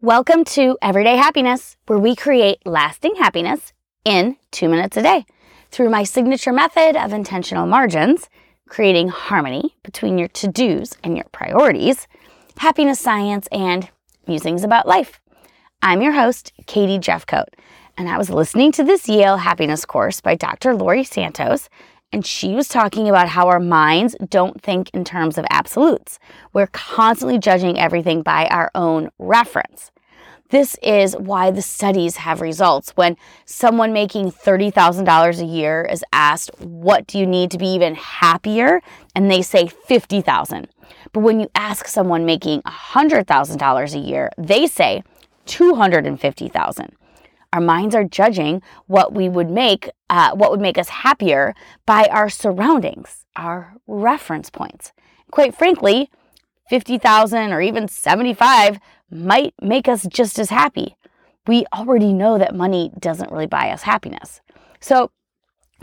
Welcome to Everyday Happiness, where we create lasting happiness in two minutes a day through my signature method of intentional margins, creating harmony between your to dos and your priorities, happiness science, and musings about life. I'm your host, Katie Jefcoat, and I was listening to this Yale happiness course by Dr. Laurie Santos, and she was talking about how our minds don't think in terms of absolutes. We're constantly judging everything by our own reference. This is why the studies have results. When someone making $30,000 a year is asked, What do you need to be even happier? and they say 50,000. But when you ask someone making $100,000 a year, they say 250,000. Our minds are judging what we would make, uh, what would make us happier by our surroundings, our reference points. Quite frankly, 50,000 or even 75 might make us just as happy. We already know that money doesn't really buy us happiness. So,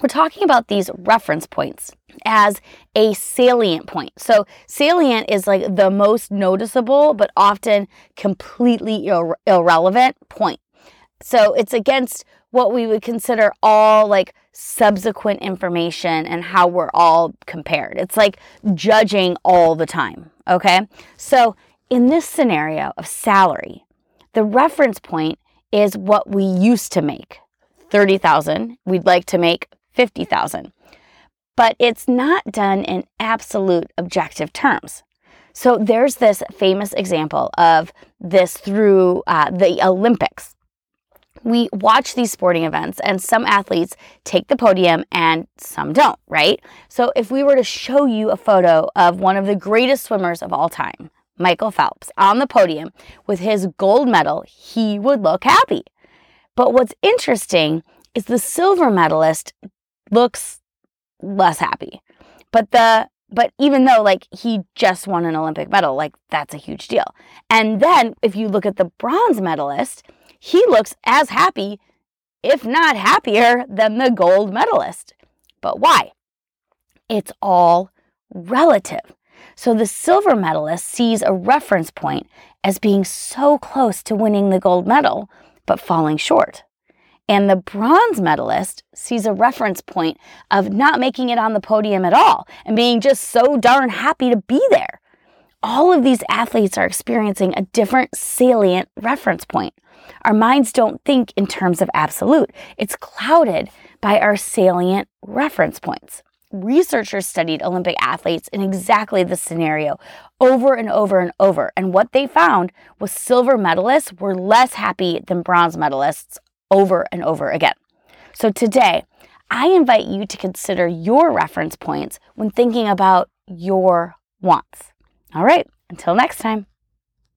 we're talking about these reference points as a salient point. So, salient is like the most noticeable, but often completely ir- irrelevant point. So it's against what we would consider all like subsequent information and how we're all compared. It's like judging all the time. Okay. So in this scenario of salary, the reference point is what we used to make 30,000. We'd like to make 50,000. But it's not done in absolute objective terms. So there's this famous example of this through uh, the Olympics we watch these sporting events and some athletes take the podium and some don't, right? So if we were to show you a photo of one of the greatest swimmers of all time, Michael Phelps, on the podium with his gold medal, he would look happy. But what's interesting is the silver medalist looks less happy. But the but even though like he just won an Olympic medal, like that's a huge deal. And then if you look at the bronze medalist, he looks as happy, if not happier, than the gold medalist. But why? It's all relative. So the silver medalist sees a reference point as being so close to winning the gold medal, but falling short. And the bronze medalist sees a reference point of not making it on the podium at all and being just so darn happy to be there. All of these athletes are experiencing a different salient reference point. Our minds don't think in terms of absolute, it's clouded by our salient reference points. Researchers studied Olympic athletes in exactly this scenario over and over and over. And what they found was silver medalists were less happy than bronze medalists over and over again. So today, I invite you to consider your reference points when thinking about your wants. All right, until next time.